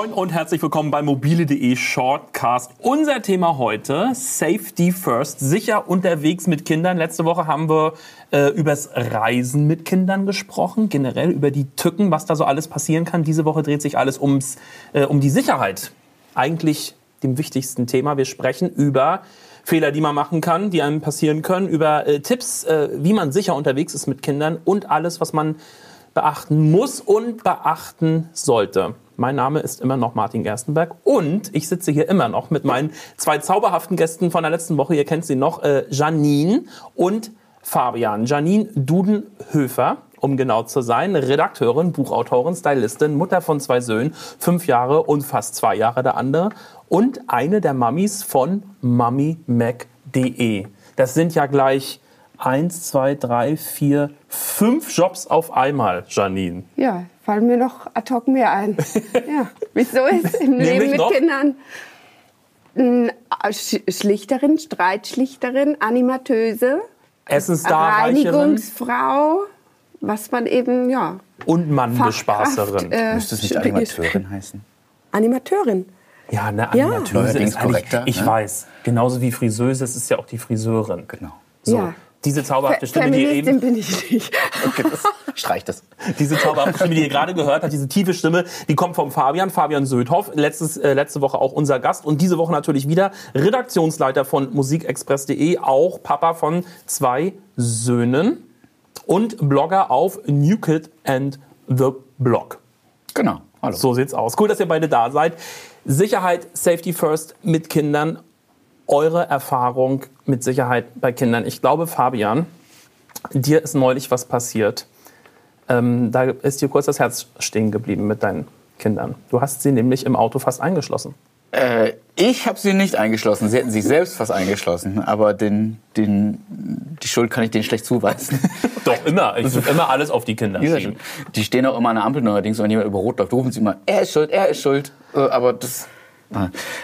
Moin und herzlich willkommen bei mobile.de Shortcast. Unser Thema heute, Safety First, sicher unterwegs mit Kindern. Letzte Woche haben wir äh, übers Reisen mit Kindern gesprochen, generell über die Tücken, was da so alles passieren kann. Diese Woche dreht sich alles ums, äh, um die Sicherheit. Eigentlich dem wichtigsten Thema. Wir sprechen über Fehler, die man machen kann, die einem passieren können, über äh, Tipps, äh, wie man sicher unterwegs ist mit Kindern und alles, was man beachten muss und beachten sollte. Mein Name ist immer noch Martin Gerstenberg und ich sitze hier immer noch mit meinen zwei zauberhaften Gästen von der letzten Woche. Ihr kennt sie noch, äh, Janine und Fabian. Janine Dudenhöfer, um genau zu sein, Redakteurin, Buchautorin, Stylistin, Mutter von zwei Söhnen, fünf Jahre und fast zwei Jahre der andere und eine der Mamis von MummyMac.de. Das sind ja gleich eins, zwei, drei, vier, fünf Jobs auf einmal, Janine. Ja, fallen mir noch ad hoc mehr ein. ja. Wieso ist im Leben mit noch? Kindern Schlichterin, Streitschlichterin, Animatöse, Reinigungsfrau, was man eben, ja. Und Mannbespaßerin. Äh, Müsste es nicht Animateurin heißen? Animateurin. Ja, eine Animatöse ja. ist korrekter, ich ne? weiß. Genauso wie Friseuse, es ist ja auch die Friseurin. Genau. So. Ja. Diese zauberhafte Stimme, die ihr eben. bin ich nicht. Okay, das streicht das. Diese zauberhafte Stimme, die ihr gerade gehört habt, diese tiefe Stimme, die kommt vom Fabian, Fabian Södhoff, letztes, äh, letzte Woche auch unser Gast und diese Woche natürlich wieder Redaktionsleiter von musikexpress.de, auch Papa von zwei Söhnen und Blogger auf New Kid and the Blog. Genau. Hallo. So sieht's aus. Cool, dass ihr beide da seid. Sicherheit, Safety First mit Kindern eure Erfahrung mit Sicherheit bei Kindern? Ich glaube, Fabian, dir ist neulich was passiert. Ähm, da ist dir kurz das Herz stehen geblieben mit deinen Kindern. Du hast sie nämlich im Auto fast eingeschlossen. Äh, ich habe sie nicht eingeschlossen. Sie hätten sich selbst fast eingeschlossen. Aber den, den, die Schuld kann ich denen schlecht zuweisen. Doch, immer. Ich würde immer alles auf die Kinder schieben. Die stehen auch immer an der Ampel neuerdings. Wenn jemand über Rot läuft, rufen sie immer, er ist schuld, er ist schuld. Äh, aber das...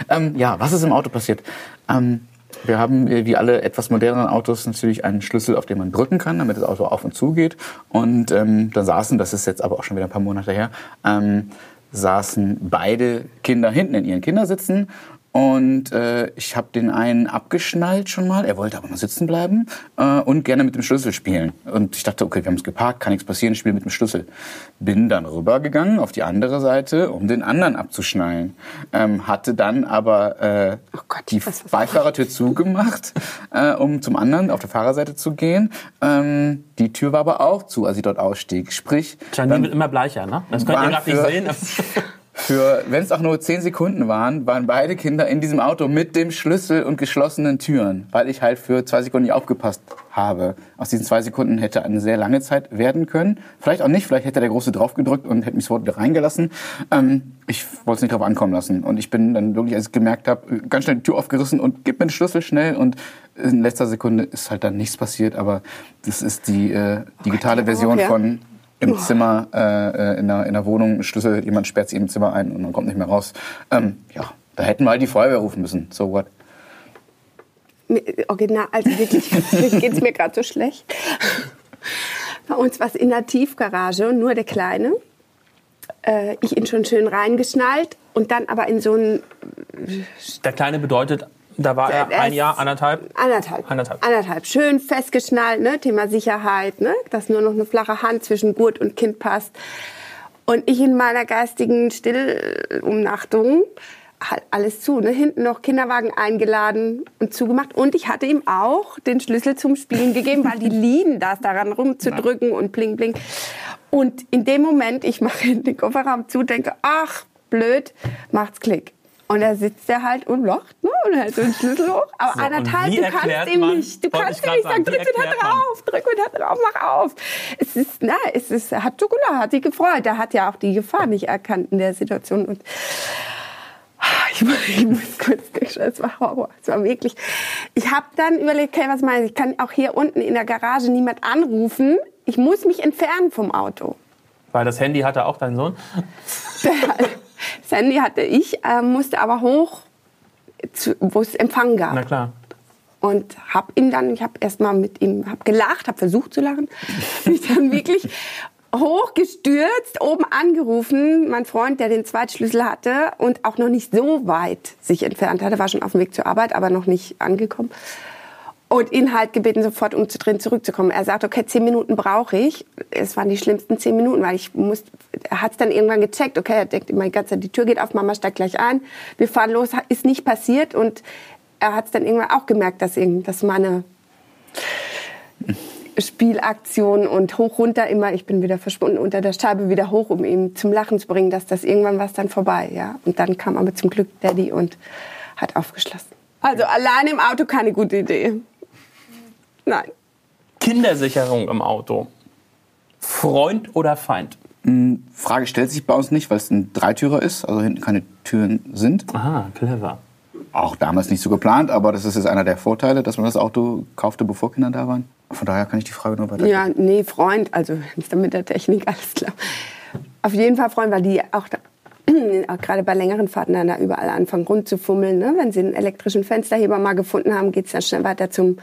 Ähm, ja, was ist im Auto passiert? Ähm, wir haben äh, wie alle etwas moderneren Autos natürlich einen Schlüssel, auf den man drücken kann, damit das Auto auf und zu geht. Und ähm, dann saßen, das ist jetzt aber auch schon wieder ein paar Monate her, ähm, saßen beide Kinder hinten in ihren Kindersitzen und äh, ich habe den einen abgeschnallt schon mal. Er wollte aber noch sitzen bleiben äh, und gerne mit dem Schlüssel spielen. Und ich dachte, okay, wir haben es geparkt, kann nichts passieren, ich spiele mit dem Schlüssel. Bin dann rübergegangen auf die andere Seite, um den anderen abzuschnallen. Ähm, hatte dann aber äh, oh Gott, die Beifahrertür zugemacht, äh, um zum anderen auf der Fahrerseite zu gehen. Ähm, die Tür war aber auch zu, als ich dort ausstieg. Sprich, Janine wird immer bleicher, ne? Das könnt ihr gerade nicht sehen. Für, wenn es auch nur zehn Sekunden waren, waren beide Kinder in diesem Auto mit dem Schlüssel und geschlossenen Türen, weil ich halt für zwei Sekunden nicht aufgepasst habe. Aus diesen zwei Sekunden hätte eine sehr lange Zeit werden können. Vielleicht auch nicht, vielleicht hätte der Große draufgedrückt und hätte mich sofort wieder reingelassen. Ähm, ich wollte es nicht drauf ankommen lassen. Und ich bin dann wirklich, als ich gemerkt habe, ganz schnell die Tür aufgerissen und gib mir den Schlüssel schnell. Und in letzter Sekunde ist halt dann nichts passiert. Aber das ist die äh, digitale Version von im oh. Zimmer, äh, in, der, in der Wohnung, Schlüssel, jemand sperrt sie im Zimmer ein und man kommt nicht mehr raus. Ähm, ja, da hätten wir halt die Feuerwehr rufen müssen. So what? Original, also wirklich geht es mir gerade so schlecht. Bei uns war es in der Tiefgarage, nur der Kleine. Äh, ich ihn schon schön reingeschnallt und dann aber in so ein... Der Kleine bedeutet da war er ein Jahr, anderthalb? Anderthalb. Anderthalb. Anderthalb. Schön festgeschnallt, ne? Thema Sicherheit, ne? dass nur noch eine flache Hand zwischen Gurt und Kind passt. Und ich in meiner geistigen Stillumnachtung halt alles zu. Ne? Hinten noch Kinderwagen eingeladen und zugemacht. Und ich hatte ihm auch den Schlüssel zum Spielen gegeben, weil die lieben das, daran rumzudrücken und bling bling. Und in dem Moment, ich mache den Kofferraum zu, denke, ach, blöd, macht's Klick. Und da sitzt er halt und lacht ne? und hält so den Schlüssel hoch. Aber so, anderthalb, du kannst ihm nicht. Du kannst ihm nicht sagen, drück wieder drauf, drück wieder drauf, mach auf. Es ist, na, es ist, er hat Schokolade, hat sich gefreut. Er hat ja auch die Gefahr nicht erkannt in der Situation. Und ich, ich muss kurz, es war Horror. Es war wirklich. Ich habe dann überlegt, okay, was meine ich? Ich kann auch hier unten in der Garage niemand anrufen. Ich muss mich entfernen vom Auto. Weil das Handy hatte auch dein Sohn? Das Handy hatte ich, äh, musste aber hoch, wo es Empfang gab. Na klar. Und habe ihn dann, ich habe erst mal mit ihm hab gelacht, habe versucht zu lachen, mich dann wirklich hochgestürzt, oben angerufen. Mein Freund, der den Zweitschlüssel hatte und auch noch nicht so weit sich entfernt hatte, war schon auf dem Weg zur Arbeit, aber noch nicht angekommen. Und ihn halt gebeten, sofort umzudrehen, zurückzukommen. Er sagt, okay, zehn Minuten brauche ich. Es waren die schlimmsten zehn Minuten, weil ich muss, er hat es dann irgendwann gecheckt. Okay, er denkt immer die ganze Zeit, die Tür geht auf, Mama steigt gleich ein. Wir fahren los, ist nicht passiert. Und er hat es dann irgendwann auch gemerkt, dass, dass meine Spielaktion und hoch runter immer, ich bin wieder verschwunden, unter der Scheibe wieder hoch, um ihn zum Lachen zu bringen, dass das irgendwann war dann vorbei, ja. Und dann kam aber zum Glück Daddy und hat aufgeschlossen. Also allein im Auto keine gute Idee. Nein. Kindersicherung im Auto. Freund oder Feind? Frage stellt sich bei uns nicht, weil es ein Dreitürer ist, also hinten keine Türen sind. Aha, clever. Auch damals nicht so geplant, aber das ist jetzt einer der Vorteile, dass man das Auto kaufte, bevor Kinder da waren. Von daher kann ich die Frage nur weiter. Ja, nee, Freund, also ist mit der Technik alles klar. Auf jeden Fall Freund, weil die auch, da, auch gerade bei längeren Fahrten dann da überall anfangen rumzufummeln. Ne? Wenn sie einen elektrischen Fensterheber mal gefunden haben, geht es dann schnell weiter zum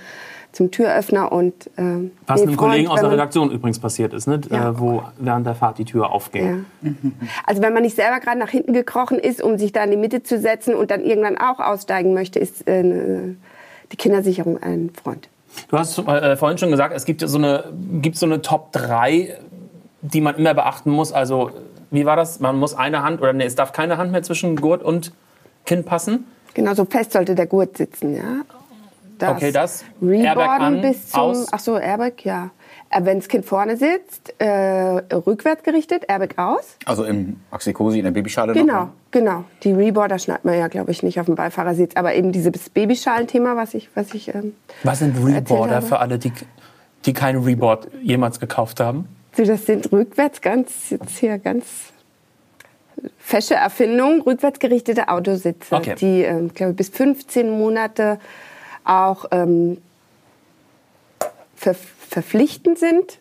zum Türöffner und äh, was einem Kollegen aus der Redaktion übrigens passiert ist, ne? Ja. Äh, wo während der Fahrt die Tür aufging. Ja. Also wenn man nicht selber gerade nach hinten gekrochen ist, um sich da in die Mitte zu setzen und dann irgendwann auch aussteigen möchte, ist äh, die Kindersicherung ein Freund. Du hast äh, vorhin schon gesagt, es gibt so eine, gibt so eine Top 3, die man immer beachten muss. Also wie war das? Man muss eine Hand oder nee, es darf keine Hand mehr zwischen Gurt und Kind passen. Genau, so fest sollte der Gurt sitzen, ja das okay, das Reboarden bis zum, aus. ach so, Airbag, ja. Äh, Wenn das Kind vorne sitzt, äh, rückwärts gerichtet, Airbag aus. Also im Axikosi, in der Babyschale Genau, noch, ne? genau. Die Reboarder schneidet man ja, glaube ich, nicht auf dem Beifahrersitz. Aber eben dieses Babyschalenthema, was ich, was ich ähm, Was sind Reboarder für alle, die, die keinen Reboard jemals gekauft haben? So, das sind rückwärts ganz, jetzt hier ganz fesche Erfindung, rückwärts gerichtete Autositze, okay. die, ähm, glaube bis 15 Monate auch ähm, ver verpflichtend sind,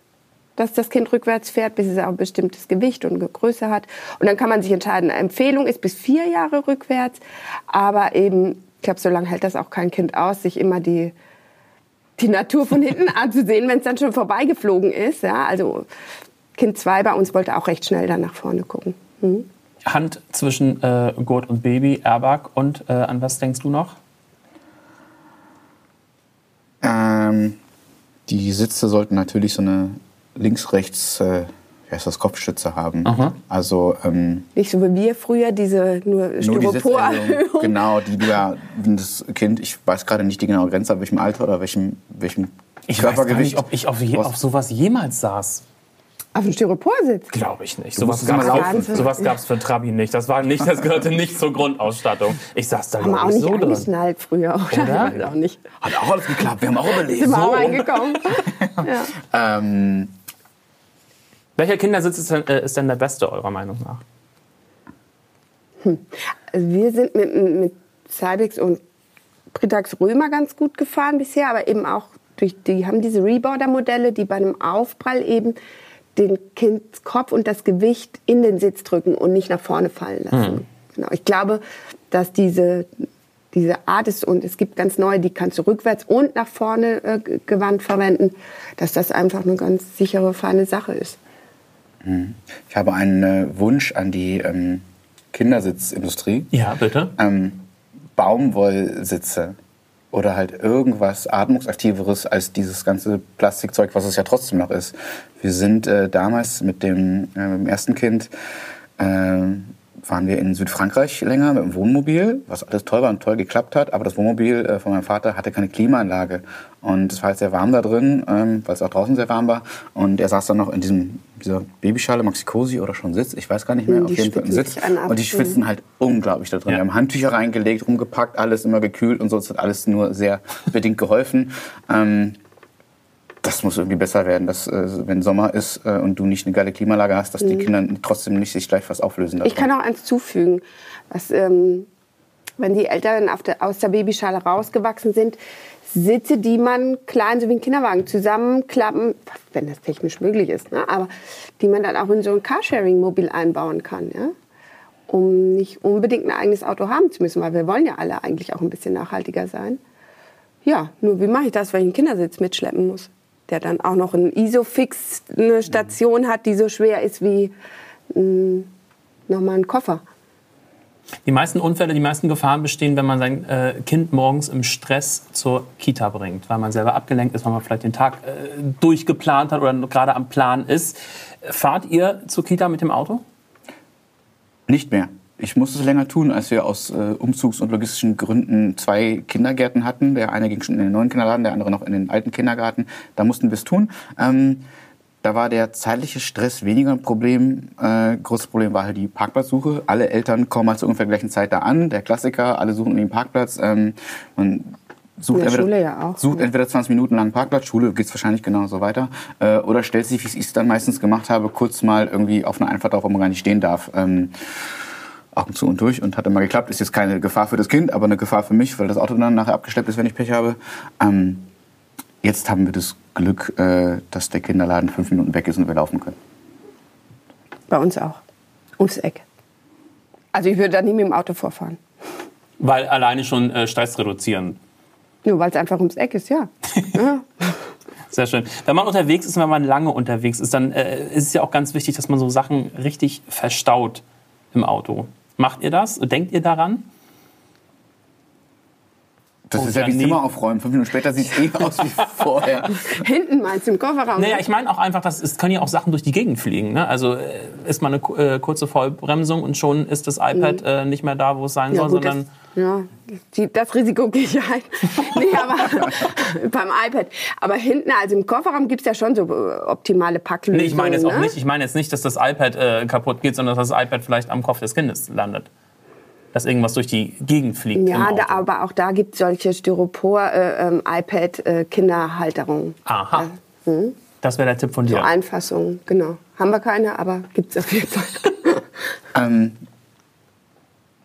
dass das Kind rückwärts fährt, bis es auch ein bestimmtes Gewicht und Größe hat. Und dann kann man sich entscheiden. Eine Empfehlung ist bis vier Jahre rückwärts, aber eben, ich glaube, so lange hält das auch kein Kind aus, sich immer die die Natur von hinten anzusehen, wenn es dann schon vorbeigeflogen ist. Ja, also Kind 2 bei uns wollte auch recht schnell dann nach vorne gucken. Mhm. Hand zwischen äh, Gurt und Baby, Airbag und äh, an was denkst du noch? Ähm, die Sitze sollten natürlich so eine links-rechts, äh, wie heißt das, Kopfstütze haben. Aha. Also ähm, nicht so wie wir früher diese nur Styropor. Nur die genau, die du ja, das Kind, ich weiß gerade nicht die genaue Grenze, ab welchem Alter oder welchem, welchem ich Körpergewicht. Weiß gar nicht, ob ich auf, auf sowas jemals saß. Auf dem Styroporsitz? Glaube ich nicht. Sowas gab es sowas gab's für Trabi nicht. Das war nicht, das gehörte nicht zur Grundausstattung. Ich saß da Haben auch nicht so angeschnallt früher, oder? oder? Auch nicht. Hat auch alles geklappt. Wir haben auch überlebt. Sind wir auch angekommen. ja. ähm. Welcher Kindersitz ist denn, äh, ist denn der beste, eurer Meinung nach? Hm. Also wir sind mit, mit Cybex und Britax Römer ganz gut gefahren bisher, aber eben auch durch, die haben diese Reboarder-Modelle, die bei einem Aufprall eben den Kindskopf und das Gewicht in den Sitz drücken und nicht nach vorne fallen lassen. Mhm. Genau. Ich glaube, dass diese, diese Art ist, und es gibt ganz neue, die kannst du rückwärts und nach vorne äh, gewandt verwenden, dass das einfach eine ganz sichere, feine Sache ist. Mhm. Ich habe einen äh, Wunsch an die ähm, Kindersitzindustrie. Ja, bitte. Ähm, Baumwollsitze oder halt irgendwas atmungsaktiveres als dieses ganze Plastikzeug, was es ja trotzdem noch ist. Wir sind äh, damals mit dem, äh, ersten Kind äh, waren wir in Südfrankreich länger mit dem Wohnmobil, was alles toll war und toll geklappt hat. Aber das Wohnmobil äh, von meinem Vater hatte keine Klimaanlage. Und es war halt sehr warm da drin, ähm, weil es auch draußen sehr warm war. Und er saß dann noch in diesem, dieser Babyschale, Maxikosi oder schon Sitz, ich weiß gar nicht mehr, hm, die auf jeden Fall ein Sitz. Und die schwitzen halt unglaublich da drin. Ja. Wir haben Handtücher reingelegt, rumgepackt, alles immer gekühlt und so. Es hat alles nur sehr bedingt geholfen. Ähm, das muss irgendwie besser werden, dass äh, wenn Sommer ist äh, und du nicht eine geile Klimalage hast, dass mhm. die Kinder trotzdem nicht sich gleich was auflösen. Davon. Ich kann auch eins zufügen, was, ähm, wenn die Eltern der, aus der Babyschale rausgewachsen sind, Sitze, die man klein, so wie ein Kinderwagen, zusammenklappen, wenn das technisch möglich ist, ne? aber die man dann auch in so ein Carsharing-Mobil einbauen kann, ja? um nicht unbedingt ein eigenes Auto haben zu müssen, weil wir wollen ja alle eigentlich auch ein bisschen nachhaltiger sein. Ja, nur wie mache ich das, wenn ich einen Kindersitz mitschleppen muss? Der dann auch noch ein Isofix, eine Station hat, die so schwer ist wie mh, nochmal ein Koffer. Die meisten Unfälle, die meisten Gefahren bestehen, wenn man sein äh, Kind morgens im Stress zur Kita bringt, weil man selber abgelenkt ist, weil man vielleicht den Tag äh, durchgeplant hat oder gerade am Plan ist. Fahrt ihr zur Kita mit dem Auto? Nicht mehr. Ich musste es länger tun, als wir aus äh, Umzugs- und logistischen Gründen zwei Kindergärten hatten. Der eine ging schon in den neuen Kindergarten, der andere noch in den alten Kindergarten. Da mussten wir es tun. Ähm, da war der zeitliche Stress weniger ein Problem. Äh, großes Problem war halt die Parkplatzsuche. Alle Eltern kommen halt zur ungefähr gleichen Zeit da an. Der Klassiker, alle suchen den Parkplatz. Ähm, man sucht, entweder, ja auch, sucht ja. entweder 20 Minuten lang Parkplatz, Schule geht's wahrscheinlich genauso weiter. Äh, oder stellt sich, wie ich es dann meistens gemacht habe, kurz mal irgendwie auf eine Einfahrt drauf, wo man gar nicht stehen darf. Ähm, Augen zu und durch und hat immer geklappt. Ist jetzt keine Gefahr für das Kind, aber eine Gefahr für mich, weil das Auto dann nachher abgeschleppt ist, wenn ich Pech habe. Ähm, jetzt haben wir das Glück, äh, dass der Kinderladen fünf Minuten weg ist und wir laufen können. Bei uns auch. Ums Eck. Also ich würde da nie mit dem Auto vorfahren. Weil alleine schon äh, Stress reduzieren. Nur weil es einfach ums Eck ist, ja. ja. Sehr schön. Wenn man unterwegs ist und wenn man lange unterwegs ist, dann äh, ist es ja auch ganz wichtig, dass man so Sachen richtig verstaut im Auto. Macht ihr das? Denkt ihr daran? Das Oh, ist ja wie. Zimmer aufräumen. Fünf Minuten später sieht es eh aus wie vorher. Hinten meinst du im Kofferraum? Naja, ich meine auch einfach, dass es können ja auch Sachen durch die Gegend fliegen. Ne? Also äh, ist mal eine äh, kurze Vollbremsung und schon ist das iPad äh, nicht mehr da, wo es sein ja, soll, gut, sondern das, ja, die, das Risiko gehe ich ein. nee, aber beim iPad. Aber hinten, also im Kofferraum gibt es ja schon so äh, optimale Packlösungen. Nee, ich meine jetzt auch ne? nicht, ich meine jetzt nicht, dass das iPad äh, kaputt geht, sondern dass das iPad vielleicht am Kopf des Kindes landet. Dass irgendwas durch die Gegend fliegt. Ja, da, aber auch da gibt es solche Styropor-iPad-Kinderhalterungen. Aha. Das wäre der Tipp von So dir. Einfassungen, genau. Haben wir keine, aber gibt es auf jeden Fall. Ähm,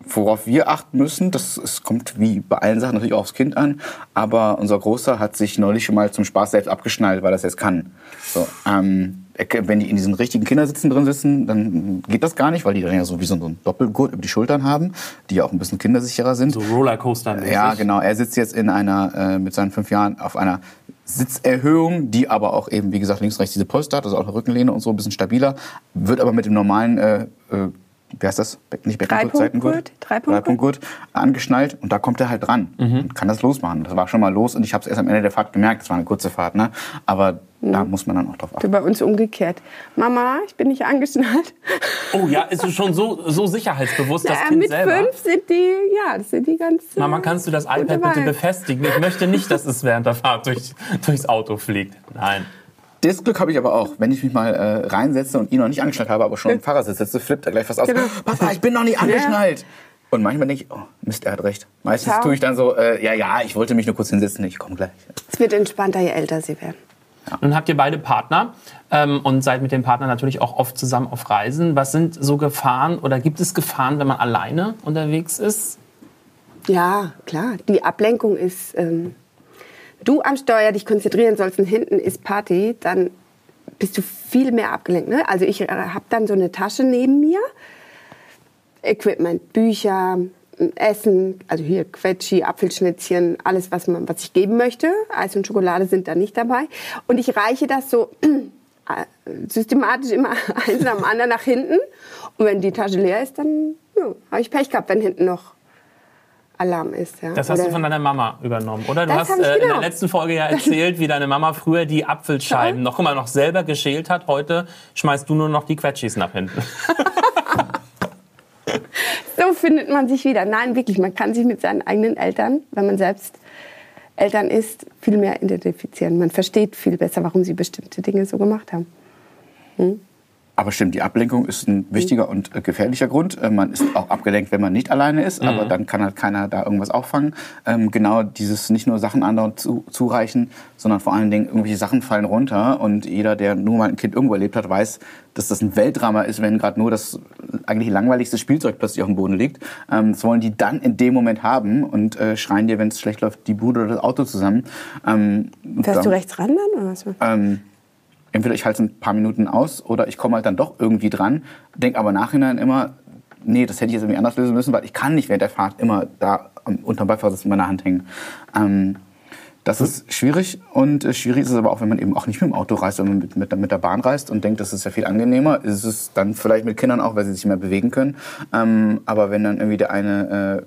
worauf wir achten müssen, das es kommt wie bei allen Sachen natürlich auch aufs Kind an, aber unser Großer hat sich neulich schon mal zum Spaß selbst abgeschnallt, weil er es jetzt kann. So, ähm, wenn die in diesen richtigen Kindersitzen drin sitzen, dann geht das gar nicht, weil die dann ja so wie so einen Doppelgurt über die Schultern haben, die ja auch ein bisschen kindersicherer sind. So Rollercoaster. Ja, genau. Er sitzt jetzt in einer, äh, mit seinen fünf Jahren auf einer Sitzerhöhung, die aber auch eben, wie gesagt, links rechts diese Polster hat, also auch eine Rückenlehne und so, ein bisschen stabiler, wird aber mit dem normalen, äh, äh, wie heißt das? Be nicht Beckengurt, Dreipunktgurt? Seitengurt? Dreipunktgurt? Dreipunktgurt angeschnallt und da kommt er halt dran und kann das losmachen. Das war schon mal los und ich habe es erst am Ende der Fahrt gemerkt, es war eine kurze Fahrt, ne? aber da muss man dann auch drauf achten. Bei uns umgekehrt. Mama, ich bin nicht angeschnallt. Oh ja, ist du schon so, so sicherheitsbewusst, das Äh, Kind mit selber? fünf sind die, ja, das sind die ganz. äh, Mama, kannst du das iPad bitte befestigen? Ich möchte nicht, dass es während der Fahrt durch, durchs Auto fliegt. Nein. Das Glück habe ich aber auch. Wenn ich mich mal äh, reinsetze und ihn noch nicht angeschnallt habe, aber schon im Fahrersitz sitze, flippt er gleich fast aus. Genau. Papa, ich bin noch nicht angeschnallt. Und manchmal denke ich, oh, Mist, er hat recht. Meistens Ciao. tue ich dann so, äh, ja, ja, ich wollte mich nur kurz hinsetzen, ich komme gleich. Es wird entspannter, je älter sie werden. Nun habt ihr beide Partner ähm, und seid mit dem Partner natürlich auch oft zusammen auf Reisen. Was sind so Gefahren oder gibt es Gefahren, wenn man alleine unterwegs ist? Ja, klar. Die Ablenkung ist, ähm, du am Steuer dich konzentrieren sollst und hinten ist Party, dann bist du viel mehr abgelenkt. Ne? Also ich äh, habe dann so eine Tasche neben mir, Equipment, Bücher, Essen, also hier Quetschi, Apfelschnitzchen, alles, was, man, was ich geben möchte. Eis und Schokolade sind da nicht dabei. Und ich reiche das so äh, systematisch immer eins am anderen nach hinten. Und wenn die Tasche leer ist, dann ja, habe ich Pech gehabt, wenn hinten noch Alarm ist. Ja. Das hast Oder- du von deiner Mama übernommen, oder? Du hast äh, in der genau. letzten Folge ja erzählt, wie deine Mama früher die Apfelscheiben noch, guck mal, noch selber geschält hat. Heute schmeißt du nur noch die Quetschis nach hinten. So findet man sich wieder. Nein, wirklich, man kann sich mit seinen eigenen Eltern, wenn man selbst Eltern ist, viel mehr identifizieren. Man versteht viel besser, warum sie bestimmte Dinge so gemacht haben. Aber stimmt, die Ablenkung ist ein wichtiger und äh, gefährlicher Grund. Äh, man ist auch abgelenkt, wenn man nicht alleine ist, aber dann kann halt keiner da irgendwas auffangen. Ähm, genau dieses nicht nur Sachen anderen zu, zureichen, sondern vor allen Dingen irgendwelche Sachen fallen runter. Und jeder, der nur mal ein Kind irgendwo erlebt hat, weiß, dass das ein Weltdrama ist, wenn gerade nur das eigentlich langweiligste Spielzeug plötzlich auf dem Boden liegt. Ähm, das wollen die dann in dem Moment haben und äh, schreien dir, wenn es schlecht läuft, die Bude oder das Auto zusammen. Ähm, Fährst du dann- rechts ran dann? Oder was? Entweder ich halte es ein paar Minuten aus oder ich komme halt dann doch irgendwie dran, denke aber nachhinein immer, nee, das hätte ich jetzt irgendwie anders lösen müssen, weil ich kann nicht während der Fahrt immer da am- unterm Beifahrersitz in meiner Hand hängen. Ähm, Das ist schwierig und äh, schwierig ist es aber auch, wenn man eben auch nicht mit dem Auto reist, sondern mit, mit, mit der Bahn reist und denkt, das ist ja viel angenehmer. Ist es dann vielleicht mit Kindern auch, weil sie sich mehr bewegen können. Ähm, aber wenn dann irgendwie der eine äh,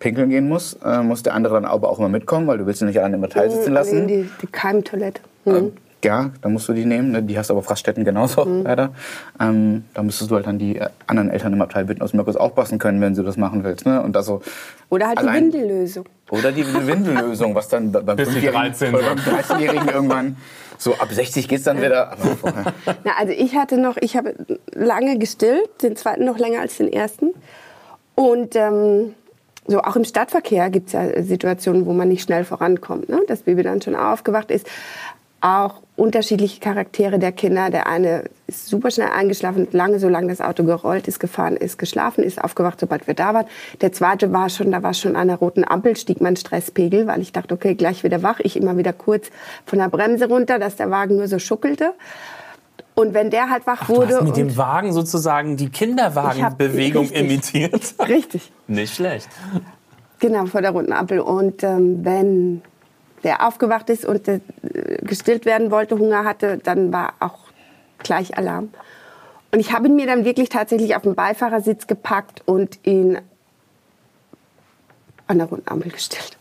pinkeln gehen muss, äh, muss der andere dann aber auch immer mitkommen, weil du willst ihn nicht alleine im Hotel sitzen lassen. Die, die Keimtoilette. Mhm. Ja, da musst du die nehmen. ne? Die hast du aber auf Raststätten genauso, Mhm. leider. Ähm, da müsstest du halt dann die äh, anderen Eltern im Abteil bitten, aus Mirkus aufpassen können, wenn du das machen willst. Ne? Und also, Oder halt Allein- die Windellösung. oder die Windellösung, was dann beim Bis die 5-Jährigen 13 oder beim 13-Jährigen irgendwann so ab 60 geht's dann wieder. Na, also ich hatte noch, ich habe lange gestillt, den zweiten noch länger als den ersten. Und ähm, so auch im Stadtverkehr gibt es ja Situationen, wo man nicht schnell vorankommt. Ne? Das Baby dann schon aufgewacht ist. Auch unterschiedliche Charaktere der Kinder. Der eine ist super schnell eingeschlafen, lange, solange das Auto gerollt ist, gefahren ist, geschlafen ist, aufgewacht, sobald wir da waren. Der zweite war schon, da war schon an der roten Ampel, stieg mein Stresspegel, weil ich dachte, okay, gleich wieder wach. Ich immer wieder kurz von der Bremse runter, dass der Wagen nur so schuckelte. Und wenn der halt wach Du wurde. hast mit dem Wagen sozusagen die Kinderwagenbewegung richtig. imitiert. Richtig. Nicht schlecht. Genau, vor der roten Ampel. Und ähm, wenn der aufgewacht ist und äh, gestillt werden wollte, Hunger hatte, dann war auch gleich Alarm. Und ich habe ihn mir dann wirklich tatsächlich auf den Beifahrersitz gepackt und ihn an der roten Ampel gestellt.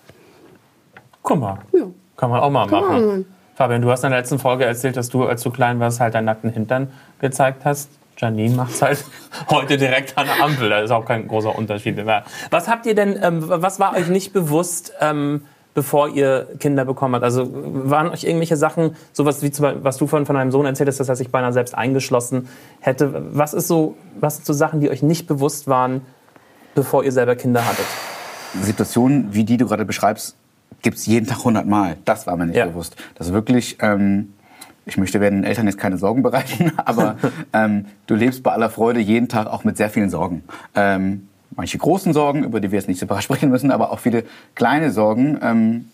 Guck mal. Ja. Kann man auch mal Kann machen. man. Fabian, du hast in der letzten Folge erzählt, dass du, als du klein warst, halt deinen nackten Hintern gezeigt hast. Janine macht's halt heute direkt an der Ampel. Da ist auch kein großer Unterschied mehr. Was habt ihr denn, ähm, was war euch nicht bewusst, ähm, bevor ihr Kinder bekommen habt? Also waren euch irgendwelche Sachen, sowas wie zum Beispiel, was du von, von deinem Sohn erzählt hast, dass er sich beinahe selbst eingeschlossen hätte. Was ist so, was sind so Sachen, die euch nicht bewusst waren, bevor ihr selber Kinder hattet? Situationen, wie die du gerade beschreibst, gibt's jeden Tag hundertmal. Das war mir nicht Ja. bewusst. Das ist wirklich, ähm, ich möchte werden Eltern jetzt keine Sorgen bereiten, aber ähm, du lebst bei aller Freude jeden Tag auch mit sehr vielen Sorgen. Ähm, manche großen Sorgen, über die wir jetzt nicht separat sprechen müssen, aber auch viele kleine Sorgen ähm,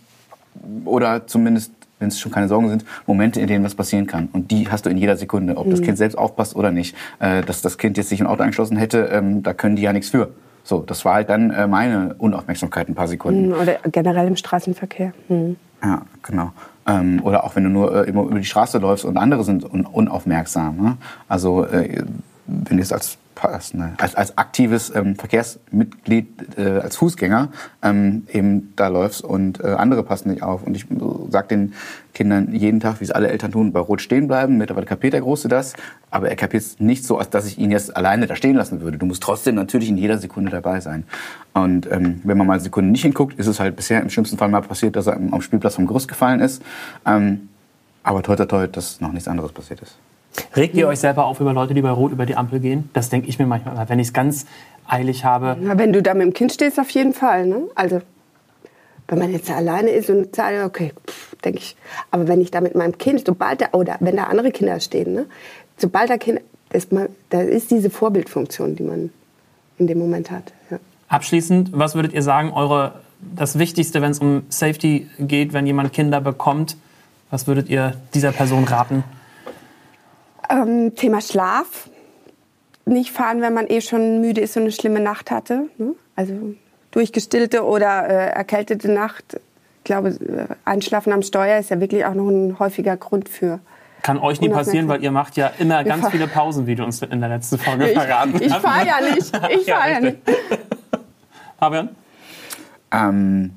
oder zumindest wenn es schon keine Sorgen sind, Momente, in denen was passieren kann. Und die hast du in jeder Sekunde, ob das Kind selbst aufpasst oder nicht. Äh, dass das Kind jetzt sich im Auto eingeschlossen hätte, ähm, da können die ja nichts für. So, das war halt dann äh, meine Unaufmerksamkeit ein paar Sekunden. Oder generell im Straßenverkehr. Hm. Ja, genau. Ähm, oder auch wenn du nur äh, immer über die Straße läufst und andere sind un unaufmerksam. Ne? Also äh, wenn du jetzt als, als, ne, als, als aktives ähm, Verkehrsmitglied, äh, als Fußgänger ähm, eben da läufst und äh, andere passen nicht auf. Und ich sage den Kindern jeden Tag, wie es alle Eltern tun, bei Rot stehen bleiben. Mittlerweile kapiert der Große das, aber er kapiert es nicht so, als dass ich ihn jetzt alleine da stehen lassen würde. Du musst trotzdem natürlich in jeder Sekunde dabei sein. Und ähm, wenn man mal eine Sekunde nicht hinguckt, ist es halt bisher im schlimmsten Fall mal passiert, dass er am am Spielplatz vom Gerüst gefallen ist. Ähm, aber toi, toi, toi, dass noch nichts anderes passiert ist. Regt ihr euch selber auf über Leute, die bei Rot über die Ampel gehen? Das denke ich mir manchmal, wenn ich es ganz eilig habe. Na, wenn du da mit dem Kind stehst, auf jeden Fall. Ne? Also, wenn man jetzt alleine ist und sagt, okay, denke ich. Aber wenn ich da mit meinem Kind, sobald da, oder wenn da andere Kinder stehen, ne? sobald da Kinder, ist man, da ist diese Vorbildfunktion, die man in dem Moment hat. Ja. Abschließend, was würdet ihr sagen, eure, das Wichtigste, wenn es um Safety geht, wenn jemand Kinder bekommt, was würdet ihr dieser Person raten? Ähm, Thema Schlaf. Nicht fahren, wenn man eh schon müde ist und eine schlimme Nacht hatte. Ne? Also durchgestillte oder äh, erkältete Nacht. Ich glaube, äh, Einschlafen am Steuer ist ja wirklich auch noch ein häufiger Grund für. Kann euch nie passieren, weil ihr macht ja immer ganz fahren- viele Pausen, wie du uns in der letzten Folge Ich, verraten ich hast. fahre ja nicht. Ich Ja, fahre ja richtig. nicht. Fabian? Ähm,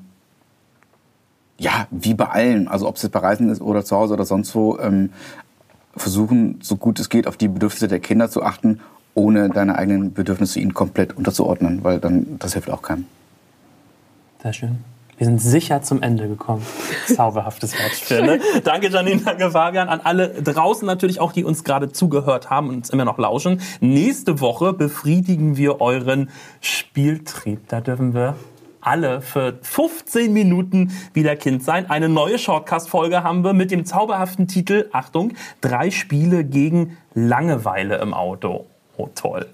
ja, wie bei allen, also ob es jetzt bei Reisen ist oder zu Hause oder sonst wo, ähm, versuchen, so gut es geht, auf die Bedürfnisse der Kinder zu achten, ohne deine eigenen Bedürfnisse ihnen komplett unterzuordnen, weil dann das hilft auch keinem. Sehr schön. Wir sind sicher zum Ende gekommen. Zauberhaftes Wortspiel. Ne? Danke Janine, danke Fabian. An alle draußen natürlich auch, die uns gerade zugehört haben und uns immer noch lauschen. Nächste Woche befriedigen wir euren Spieltrieb. Da dürfen wir alle für 15 Minuten wieder Kind sein. Eine neue Shortcast-Folge haben wir mit dem zauberhaften Titel, Achtung, drei Spiele gegen Langeweile im Auto. Oh toll.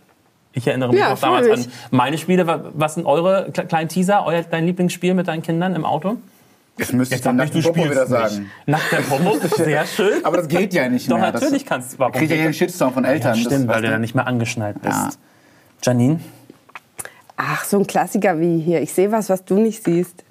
Ich erinnere mich Ja, noch damals an meine Spiele. Wa- Was sind eure kle- kleinen Teaser, euer, dein Lieblingsspiel mit deinen Kindern im Auto? Jetzt müsste ich nicht, nackten du Popo wieder sagen. Nach der Popo, sehr schön. Aber das geht ja nicht Doch, mehr. natürlich das, kannst du. Warum Kriegt ja einen das? Shitstorm von Eltern. Ja, Das- stimmt, weil was du dann nicht mehr angeschnallt bist. Ja. Janine? Ach, so ein Klassiker wie hier. Ich sehe was, was du nicht siehst.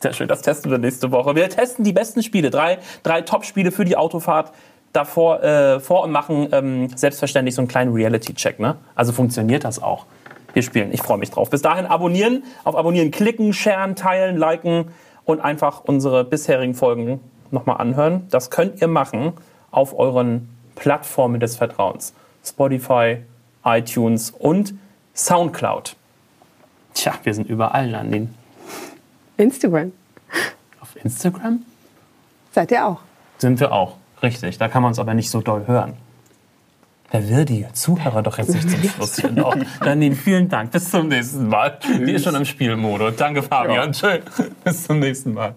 Sehr schön, das testen wir nächste Woche. Wir testen die besten Spiele, drei, drei Top-Spiele für die Autofahrt davor äh, vor und machen ähm, selbstverständlich so einen kleinen Reality-Check. Ne? Also funktioniert das auch. Wir spielen. Ich freue mich drauf. Bis dahin abonnieren, auf Abonnieren klicken, sharen, teilen, liken und einfach unsere bisherigen Folgen nochmal anhören. Das könnt ihr machen auf euren Plattformen des Vertrauens. Spotify, iTunes und Soundcloud. Tja, wir sind überall, Nadine. Instagram. Auf Instagram Seid ihr auch? sind wir auch. Richtig, da kann man uns aber nicht so doll hören. Wer will die Zuhörer doch jetzt nicht zum Schluss hier noch? Nadine, vielen Dank. Bis zum nächsten Mal. Die ist schon im Spielmodus. Danke, Fabian. Schön. Bis zum nächsten Mal.